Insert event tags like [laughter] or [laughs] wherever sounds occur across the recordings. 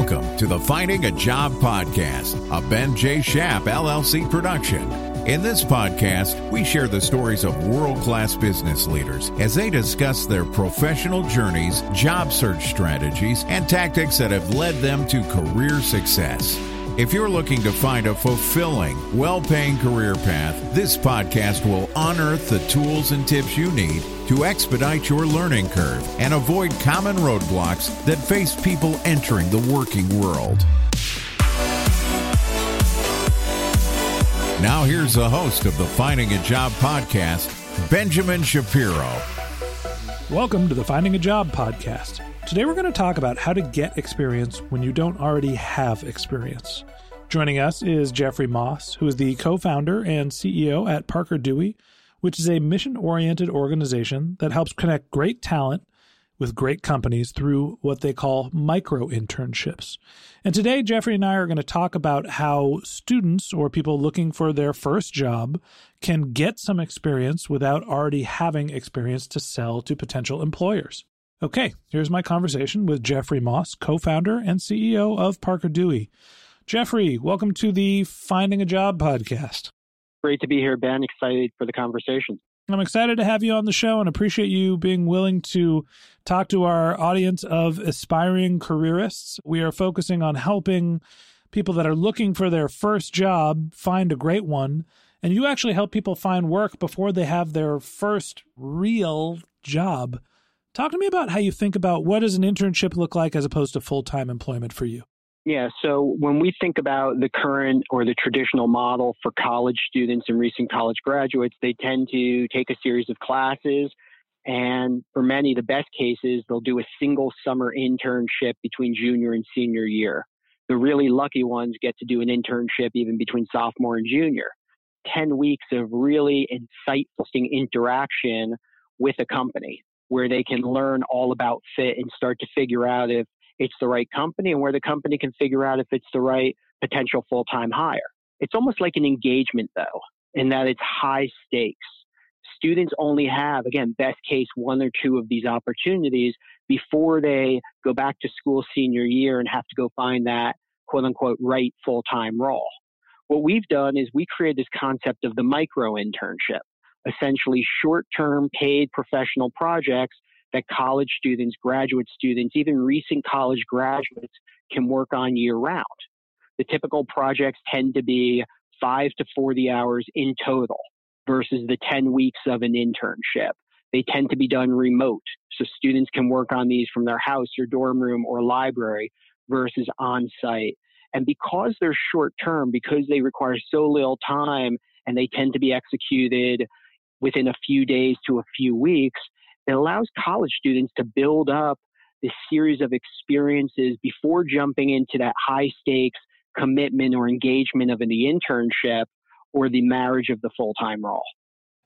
Welcome to the Finding a Job podcast, a Ben J. Schapp LLC production. In this podcast, we share the stories of world class business leaders as they discuss their professional journeys, job search strategies, and tactics that have led them to career success. If you're looking to find a fulfilling, well paying career path, this podcast will unearth the tools and tips you need to expedite your learning curve and avoid common roadblocks that face people entering the working world. Now, here's the host of the Finding a Job podcast, Benjamin Shapiro. Welcome to the Finding a Job podcast. Today, we're going to talk about how to get experience when you don't already have experience. Joining us is Jeffery Moss, who is the co founder and CEO at Parker Dewey, which is a mission oriented organization that helps connect great talent with great companies through what they call micro internships. And today, Jeffery and I are going to talk about how students or people looking for their first job can get some experience without already having experience to sell to potential employers. Okay, here's my conversation with Jeffery Moss, co founder and CEO of Parker Dewey. Jeffery, welcome to the Finding a Job podcast. Great to be here, Ben. Excited for the conversation. I'm excited to have you on the show and appreciate you being willing to talk to our audience of aspiring careerists. We are focusing on helping people that are looking for their first job find a great one. And you actually help people find work before they have their first real job. Talk to me about how you think about what does an internship look like as opposed to full time employment for you? Yeah, so when we think about the current or the traditional model for college students and recent college graduates, they tend to take a series of classes. And for many, the best cases, they'll do a single summer internship between junior and senior year. The really lucky ones get to do an internship even between sophomore and junior. 10 weeks of really insightful interaction with a company where they can learn all about fit and start to figure out if it's the right company and where the company can figure out if it's the right potential full time hire. It's almost like an engagement, though, in that it's high stakes. Students only have, again, best case, one or two of these opportunities before they go back to school senior year and have to go find that quote unquote right full time role. What we've done is we created this concept of the micro internship, essentially short term paid professional projects that college students, graduate students, even recent college graduates can work on year round. The typical projects tend to be five to 40 hours in total versus the 10 weeks of an internship. They tend to be done remote. So students can work on these from their house or dorm room or library versus on site. And because they're short term, because they require so little time and they tend to be executed within a few days to a few weeks, it allows college students to build up this series of experiences before jumping into that high stakes commitment or engagement of the internship or the marriage of the full time role.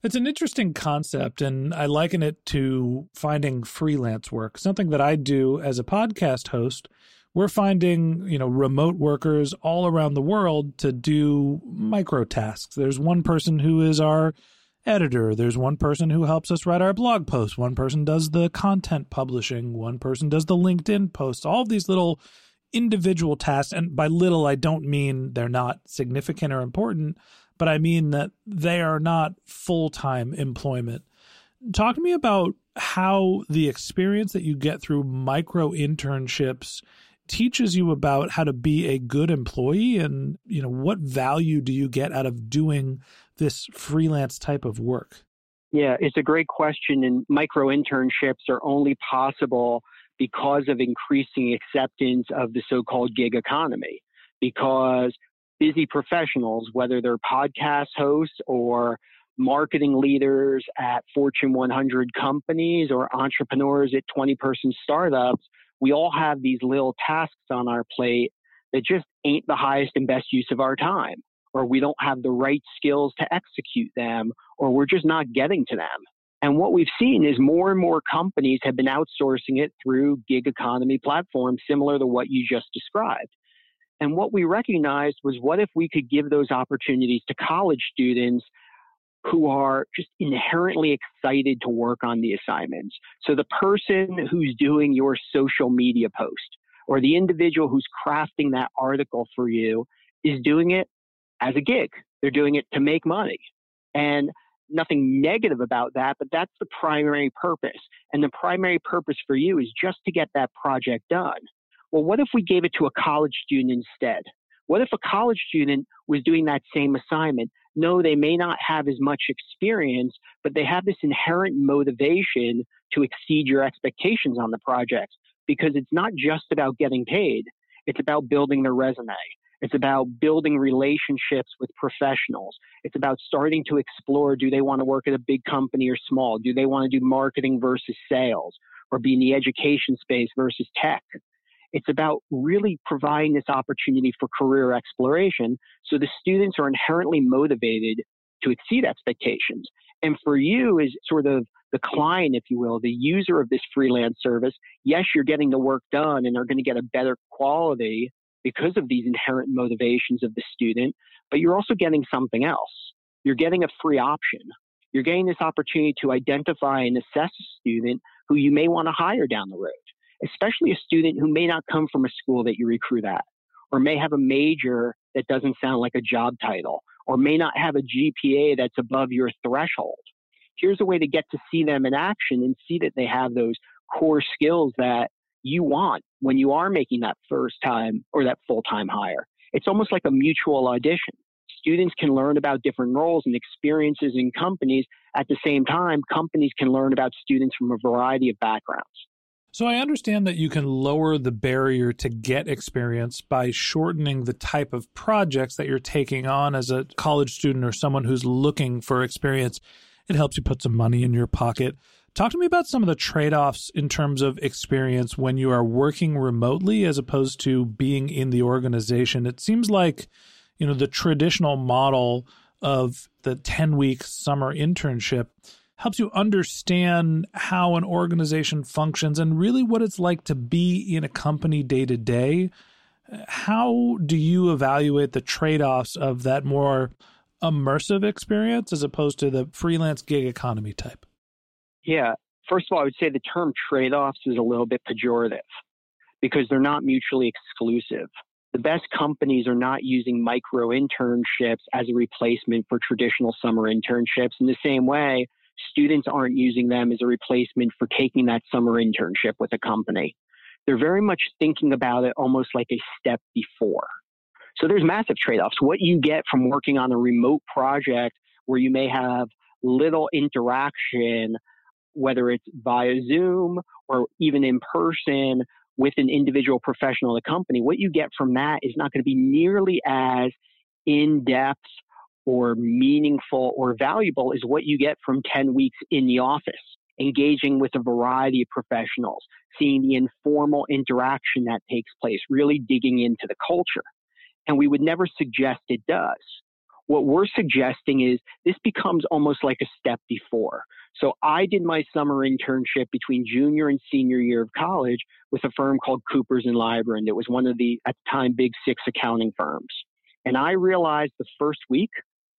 It's an interesting concept, and I liken it to finding freelance work, something that I do as a podcast host. We're finding, you know, remote workers all around the world to do micro tasks. There's one person who is our editor. There's one person who helps us write our blog posts. One person does the content publishing. One person does the LinkedIn posts. All these little individual tasks. And by little, I don't mean they're not significant or important, but I mean that they are not full time employment. Talk to me about how the experience that you get through micro internships teaches you about how to be a good employee and you know what value do you get out of doing this freelance type of work? Yeah, it's a great question. And micro internships are only possible because of increasing acceptance of the so called gig economy. Because busy professionals, whether they're podcast hosts or marketing leaders at Fortune 100 companies or entrepreneurs at 20 person startups, we all have these little tasks on our plate that just ain't the highest and best use of our time or we don't have the right skills to execute them, or we're just not getting to them. And what we've seen is more and more companies have been outsourcing it through gig economy platforms similar to what you just described. And what we recognized was what if we could give those opportunities to college students who are just inherently excited to work on the assignments. So the person who's doing your social media post or the individual who's crafting that article for you is doing it as a gig. They're doing it to make money. And nothing negative about that, but that's the primary purpose. And the primary purpose for you is just to get that project done. Well, what if we gave it to a college student instead? What if a college student was doing that same assignment? No, they may not have as much experience, but they have this inherent motivation to exceed your expectations on the project because it's not just about getting paid. It's about building their resume. It's about building relationships with professionals. It's about starting to explore do they want to work at a big company or small? Do they want to do marketing versus sales or be in the education space versus tech? It's about really providing this opportunity for career exploration so the students are inherently motivated to exceed expectations. And for you, as sort of the client, if you will, the user of this freelance service, yes, you're getting the work done and they're going to get a better quality because of these inherent motivations of the student, but you're also getting something else. You're getting a free option. You're getting this opportunity to identify and assess a student who you may want to hire down the road, especially a student who may not come from a school that you recruit at, or may have a major that doesn't sound like a job title, or may not have a GPA that's above your threshold. Here's a way to get to see them in action and see that they have those core skills that you want when you are making that first time or that full time hire. It's almost like a mutual audition. Students can learn about different roles and experiences in companies. At the same time, companies can learn about students from a variety of backgrounds. So I understand that you can lower the barrier to get experience by shortening the type of projects that you're taking on as a college student or someone who's looking for experience. It helps you put some money in your pocket. Talk to me about some of the trade offs in terms of experience when you are working remotely as opposed to being in the organization. It seems like, you know, the traditional model of the 10 week summer internship helps you understand how an organization functions and really what it's like to be in a company day to day. How do you evaluate the trade offs of that more immersive experience as opposed to the freelance gig economy type? Yeah. First of all, I would say the term trade offs is a little bit pejorative because they're not mutually exclusive. The best companies are not using micro internships as a replacement for traditional summer internships. In the same way, students aren't using them as a replacement for taking that summer internship with a company. They're very much thinking about it almost like a step before. So there's massive trade offs. What you get from working on a remote project where you may have little interaction whether it's via Zoom or even in person with an individual professional in the company, what you get from that is not going to be nearly as in depth or meaningful or valuable as what you get from 10 weeks in the office, engaging with a variety of professionals, seeing the informal interaction that takes place, really digging into the culture. And we would never suggest it does. What we're suggesting is this becomes almost like a step before. So I did my summer internship between junior and senior year of college with a firm called Coopers and Lybrand. It was one of the, at the time, big six accounting firms. And I realized the first week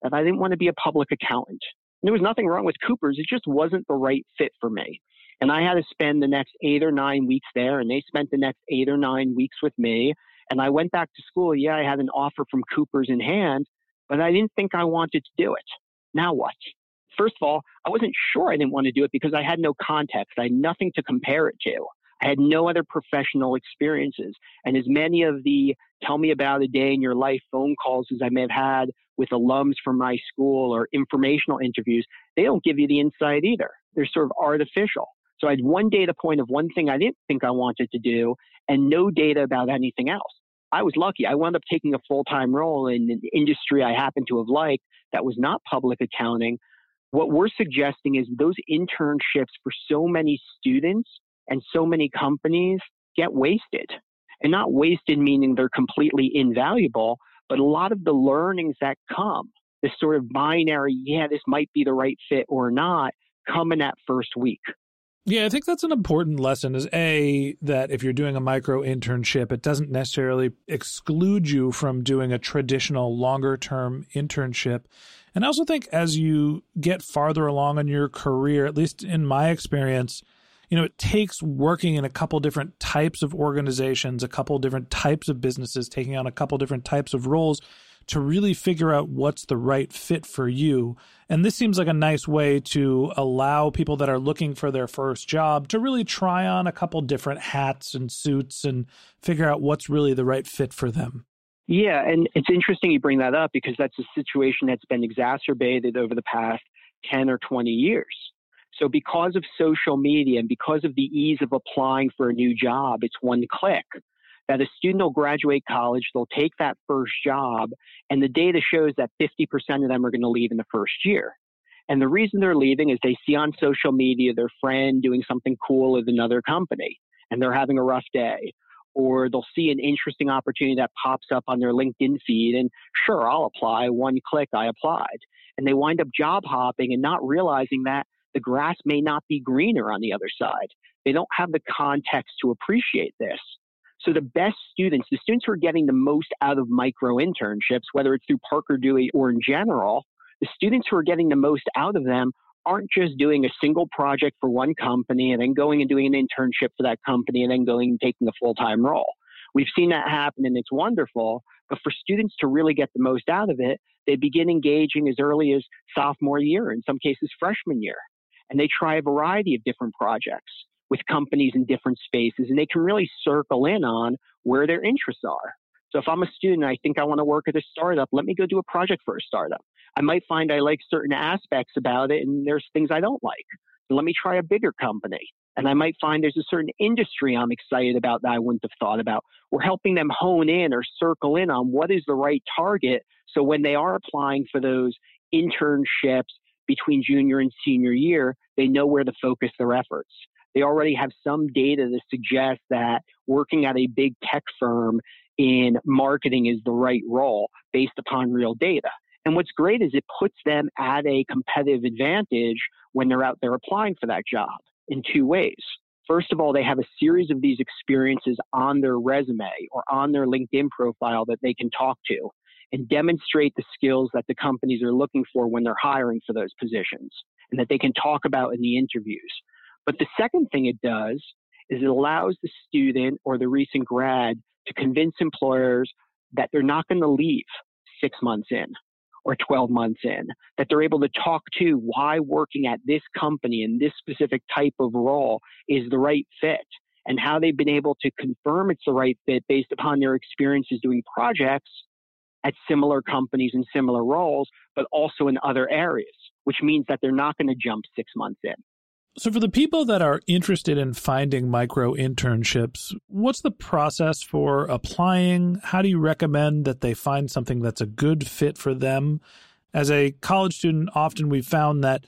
that I didn't want to be a public accountant. And there was nothing wrong with Coopers. It just wasn't the right fit for me. And I had to spend the next eight or nine weeks there, and they spent the next eight or nine weeks with me. And I went back to school. Yeah, I had an offer from Coopers in hand, but I didn't think I wanted to do it. Now what? First of all, I wasn't sure I didn't want to do it because I had no context. I had nothing to compare it to. I had no other professional experiences. And as many of the tell me about a day in your life phone calls as I may have had with alums from my school or informational interviews, they don't give you the insight either. They're sort of artificial. So I had one data point of one thing I didn't think I wanted to do and no data about anything else. I was lucky. I wound up taking a full time role in an industry I happened to have liked that was not public accounting, what we're suggesting is those internships for so many students and so many companies get wasted. And not wasted meaning they're completely invaluable, but a lot of the learnings that come, this sort of binary, yeah, this might be the right fit or not, come in that first week. Yeah, I think that's an important lesson is A, that if you're doing a micro internship, it doesn't necessarily exclude you from doing a traditional longer term internship. And I also think as you get farther along in your career, at least in my experience, you know, it takes working in a couple different types of organizations, a couple different types of businesses, taking on a couple different types of roles to really figure out what's the right fit for you. And this seems like a nice way to allow people that are looking for their first job to really try on a couple different hats and suits and figure out what's really the right fit for them. Yeah, and it's interesting you bring that up because that's a situation that's been exacerbated over the past 10 or 20 years. So, because of social media and because of the ease of applying for a new job, it's one click that a student will graduate college, they'll take that first job, and the data shows that 50% of them are going to leave in the first year. And the reason they're leaving is they see on social media their friend doing something cool at another company and they're having a rough day. Or they'll see an interesting opportunity that pops up on their LinkedIn feed, and sure, I'll apply. One click, I applied. And they wind up job hopping and not realizing that the grass may not be greener on the other side. They don't have the context to appreciate this. So the best students, the students who are getting the most out of micro internships, whether it's through Parker Dewey or in general, the students who are getting the most out of them aren't just doing a single project for one company and then going and doing an internship for that company and then going and taking a full-time role. We've seen that happen and it's wonderful, but for students to really get the most out of it, they begin engaging as early as sophomore year, in some cases freshman year. And they try a variety of different projects with companies in different spaces, and they can really circle in on where their interests are. So if I'm a student, I think I want to work at a startup, let me go do a project for a startup. I might find I like certain aspects about it, and there's things I don't like. So let me try a bigger company. And I might find there's a certain industry I'm excited about that I wouldn't have thought about. We're helping them hone in or circle in on what is the right target. So when they are applying for those internships between junior and senior year, they know where to focus their efforts. They already have some data to suggest that working at a big tech firm in marketing is the right role based upon real data. And what's great is it puts them at a competitive advantage when they're out there applying for that job in two ways. First of all, they have a series of these experiences on their resume or on their LinkedIn profile that they can talk to and demonstrate the skills that the companies are looking for when they're hiring for those positions and that they can talk about in the interviews. But the second thing it does is it allows the student or the recent grad to convince employers that they're not going to leave six months in or 12 months in, that they're able to talk to why working at this company in this specific type of role is the right fit and how they've been able to confirm it's the right fit based upon their experiences doing projects at similar companies in similar roles, but also in other areas, which means that they're not going to jump six months in. So, for the people that are interested in finding micro internships, what's the process for applying? How do you recommend that they find something that's a good fit for them? As a college student, often we've found that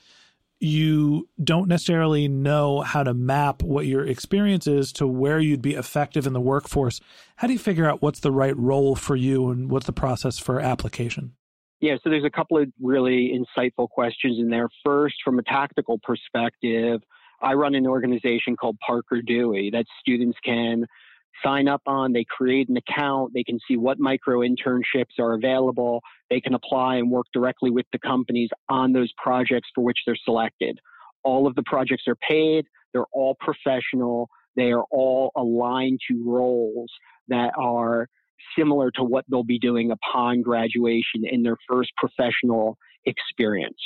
you don't necessarily know how to map what your experience is to where you'd be effective in the workforce. How do you figure out what's the right role for you and what's the process for application? Yeah, so there's a couple of really insightful questions in there. First, from a tactical perspective, I run an organization called Parker Dewey that students can sign up on. They create an account. They can see what micro internships are available. They can apply and work directly with the companies on those projects for which they're selected. All of the projects are paid. They're all professional. They are all aligned to roles that are similar to what they'll be doing upon graduation in their first professional experience.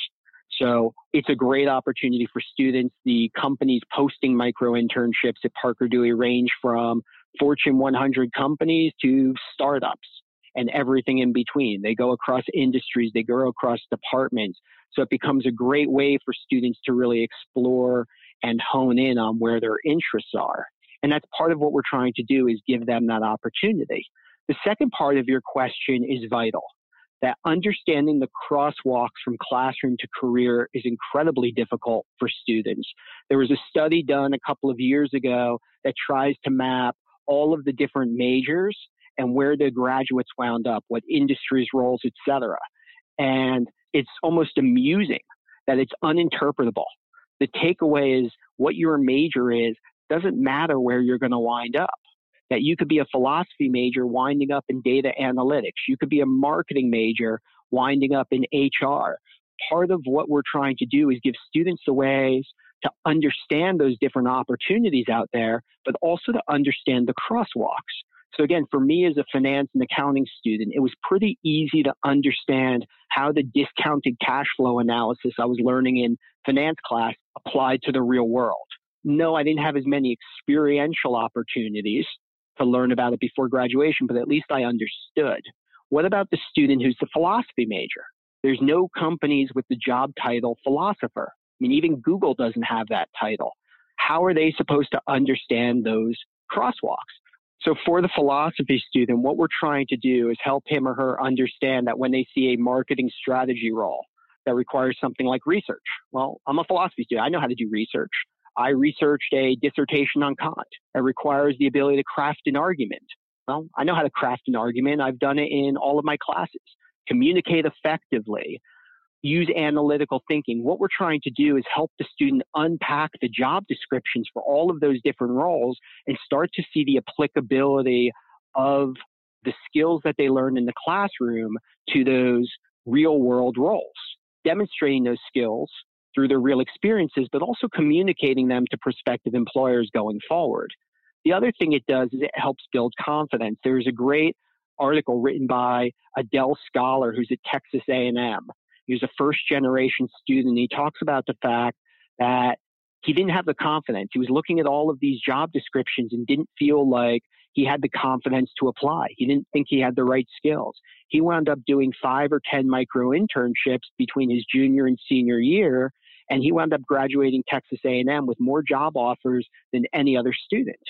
So it's a great opportunity for students. The companies posting micro internships at Parker Dewey range from Fortune 100 companies to startups and everything in between. They go across industries, they go across departments. So it becomes a great way for students to really explore and hone in on where their interests are. And that's part of what we're trying to do is give them that opportunity. The second part of your question is vital. That understanding the crosswalks from classroom to career is incredibly difficult for students. There was a study done a couple of years ago that tries to map all of the different majors and where the graduates wound up, what industries, roles, etc. And it's almost amusing that it's uninterpretable. The takeaway is what your major is doesn't matter where you're going to wind up that you could be a philosophy major winding up in data analytics. You could be a marketing major winding up in HR. Part of what we're trying to do is give students the ways to understand those different opportunities out there, but also to understand the crosswalks. So again, for me as a finance and accounting student, it was pretty easy to understand how the discounted cash flow analysis I was learning in finance class applied to the real world. No, I didn't have as many experiential opportunities to learn about it before graduation, but at least I understood. What about the student who's the philosophy major? There's no companies with the job title philosopher. I mean, even Google doesn't have that title. How are they supposed to understand those crosswalks? So for the philosophy student, what we're trying to do is help him or her understand that when they see a marketing strategy role that requires something like research, well, I'm a philosophy student. I know how to do research. I researched a dissertation on Kant. It requires the ability to craft an argument. Well, I know how to craft an argument. I've done it in all of my classes. Communicate effectively, use analytical thinking. What we're trying to do is help the student unpack the job descriptions for all of those different roles and start to see the applicability of the skills that they learn in the classroom to those real world roles. Demonstrating those skills through their real experiences, but also communicating them to prospective employers going forward. The other thing it does is it helps build confidence. There's a great article written by Adele Scholar, who's at Texas A&M. He was a first generation student. He talks about the fact that he didn't have the confidence. He was looking at all of these job descriptions and didn't feel like he had the confidence to apply. He didn't think he had the right skills. He wound up doing five or 10 micro internships between his junior and senior year and he wound up graduating Texas A&M with more job offers than any other student.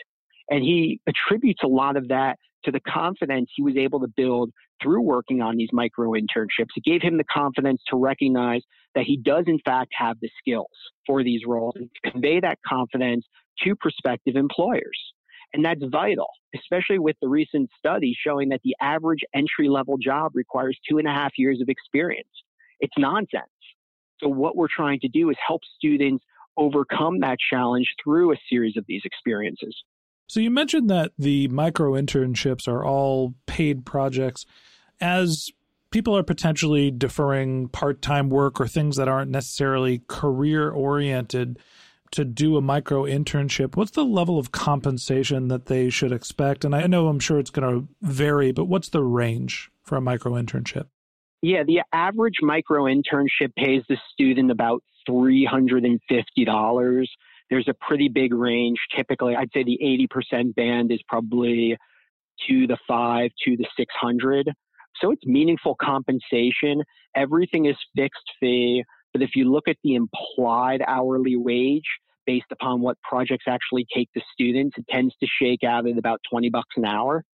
And he attributes a lot of that to the confidence he was able to build through working on these micro internships. It gave him the confidence to recognize that he does, in fact, have the skills for these roles and convey that confidence to prospective employers. And that's vital, especially with the recent study showing that the average entry level job requires two and a half years of experience. It's nonsense. So what we're trying to do is help students overcome that challenge through a series of these experiences. So you mentioned that the micro internships are all paid projects. As people are potentially deferring part-time work or things that aren't necessarily career oriented to do a micro internship, what's the level of compensation that they should expect? And I know I'm sure it's going to vary, but what's the range for a micro internship? Yeah, the average micro internship pays the student about $350. There's a pretty big range. Typically, I'd say the 80% band is probably to the five to the 600. So it's meaningful compensation. Everything is fixed fee. But if you look at the implied hourly wage based upon what projects actually take the students, it tends to shake out at about 20 bucks an hour.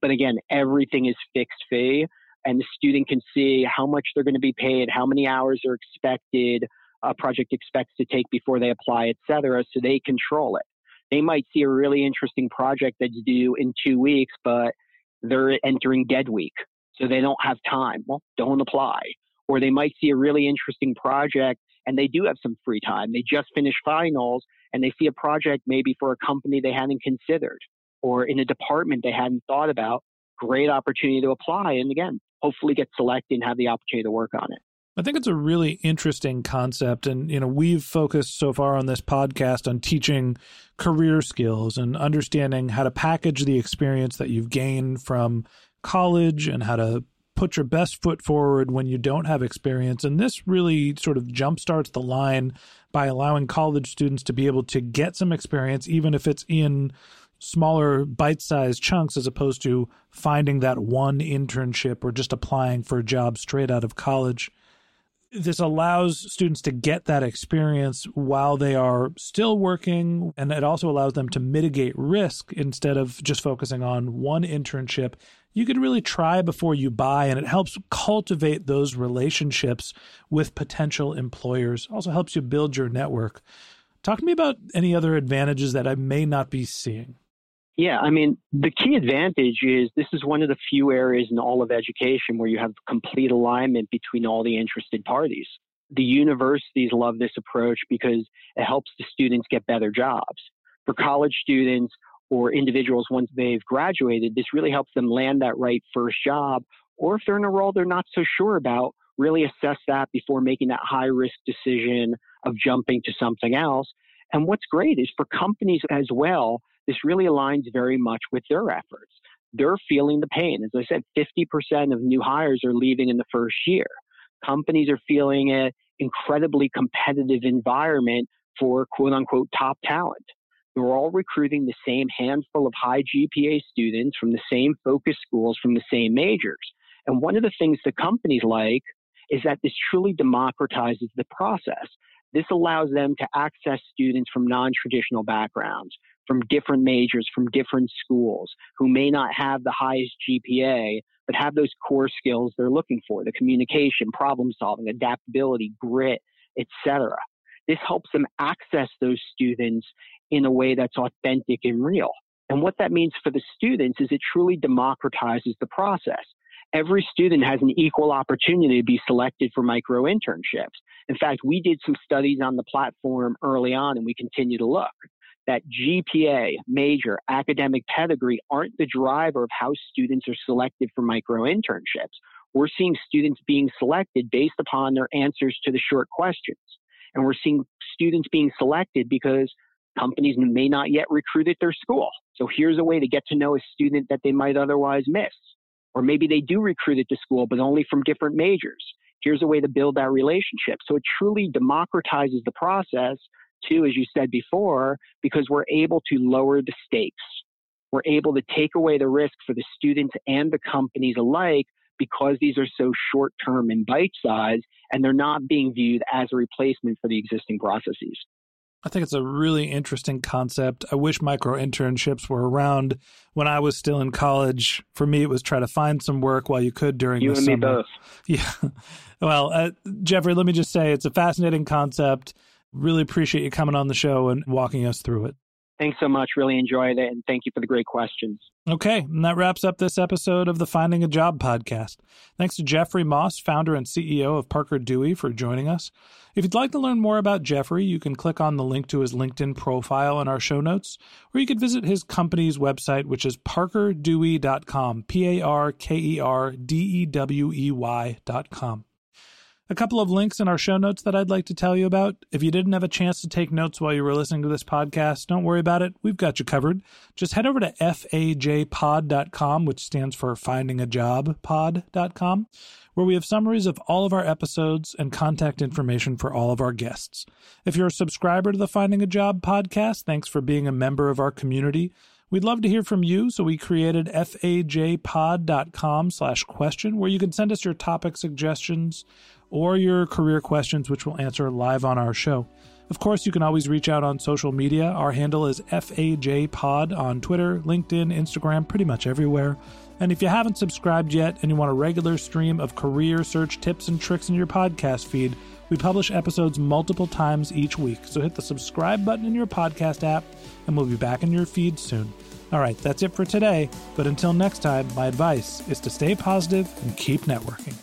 But again, everything is fixed fee and the student can see how much they're going to be paid, how many hours are expected, a project expects to take before they apply, et cetera, so they control it. They might see a really interesting project that's due in two weeks, but they're entering dead week, so they don't have time. Well, don't apply. Or they might see a really interesting project and they do have some free time. They just finished finals and they see a project maybe for a company they hadn't considered or in a department they hadn't thought about. Great opportunity to apply. And again, hopefully get selected and have the opportunity to work on it. I think it's a really interesting concept. And, you know, we've focused so far on this podcast on teaching career skills and understanding how to package the experience that you've gained from college and how to put your best foot forward when you don't have experience. And this really sort of jumpstarts the line by allowing college students to be able to get some experience, even if it's in smaller bite-sized chunks as opposed to finding that one internship or just applying for a job straight out of college. This allows students to get that experience while they are still working and it also allows them to mitigate risk instead of just focusing on one internship. You can really try before you buy and it helps cultivate those relationships with potential employers. Also helps you build your network. Talk to me about any other advantages that i may not be seeing yeah, I mean, the key advantage is this is one of the few areas in all of education where you have complete alignment between all the interested parties. The universities love this approach because it helps the students get better jobs. For college students or individuals once they've graduated, this really helps them land that right first job. Or if they're in a role they're not so sure about, really assess that before making that high risk decision of jumping to something else. And what's great is for companies as well, this really aligns very much with their efforts. They're feeling the pain. As I said, 50% of new hires are leaving in the first year. Companies are feeling an incredibly competitive environment for quote unquote top talent. They're all recruiting the same handful of high GPA students from the same focus schools from the same majors. And one of the things the companies like is that this truly democratizes the process. This allows them to access students from non traditional backgrounds, from different majors, from different schools, who may not have the highest GPA, but have those core skills they're looking for the communication, problem solving, adaptability, grit, etc. This helps them access those students in a way that's authentic and real. And what that means for the students is it truly democratizes the process. Every student has an equal opportunity to be selected for micro internships. In fact, we did some studies on the platform early on and we continue to look that GPA, major, academic pedigree aren't the driver of how students are selected for micro internships. We're seeing students being selected based upon their answers to the short questions. And we're seeing students being selected because companies may not yet recruit at their school. So here's a way to get to know a student that they might otherwise miss. Or maybe they do recruit at the school, but only from different majors. Here's a way to build that relationship. So it truly democratizes the process too, as you said before, because we're able to lower the stakes. We're able to take away the risk for the students and the companies alike because these are so short term and bite sized and they're not being viewed as a replacement for the existing processes. I think it's a really interesting concept. I wish micro internships were around when I was still in college. For me, it was try to find some work while you could during you the and summer. me both. [laughs] Yeah. Well, uh, Jeffery, let me just say it's a fascinating concept. Really appreciate you coming on the show and walking us through it. Thanks so much. Really enjoyed it. And thank you for the great questions. Okay. And that wraps up this episode of the Finding a Job podcast. Thanks to Jeffery Moss, founder and CEO of Parker Dewey, for joining us. If you'd like to learn more about Jeffery, you can click on the link to his LinkedIn profile in our show notes, or you could visit his company's website, which is parkerdewey.com, P A R K E R D E W E Y.com. A couple of links in our show notes that I'd like to tell you about. If you didn't have a chance to take notes while you were listening to this podcast, don't worry about it. We've got you covered. Just head over to fajpod.com, which stands for finding a job pod.com, where we have summaries of all of our episodes and contact information for all of our guests. If you're a subscriber to the Finding a Job podcast, thanks for being a member of our community. We'd love to hear from you, so we created fajpod.com slash question, where you can send us your topic suggestions or your career questions, which we'll answer live on our show. Of course, you can always reach out on social media. Our handle is FAJPod on Twitter, LinkedIn, Instagram, pretty much everywhere. And if you haven't subscribed yet and you want a regular stream of career search tips and tricks in your podcast feed, we publish episodes multiple times each week. So hit the subscribe button in your podcast app, and we'll be back in your feed soon. All right, that's it for today. But until next time, my advice is to stay positive and keep networking.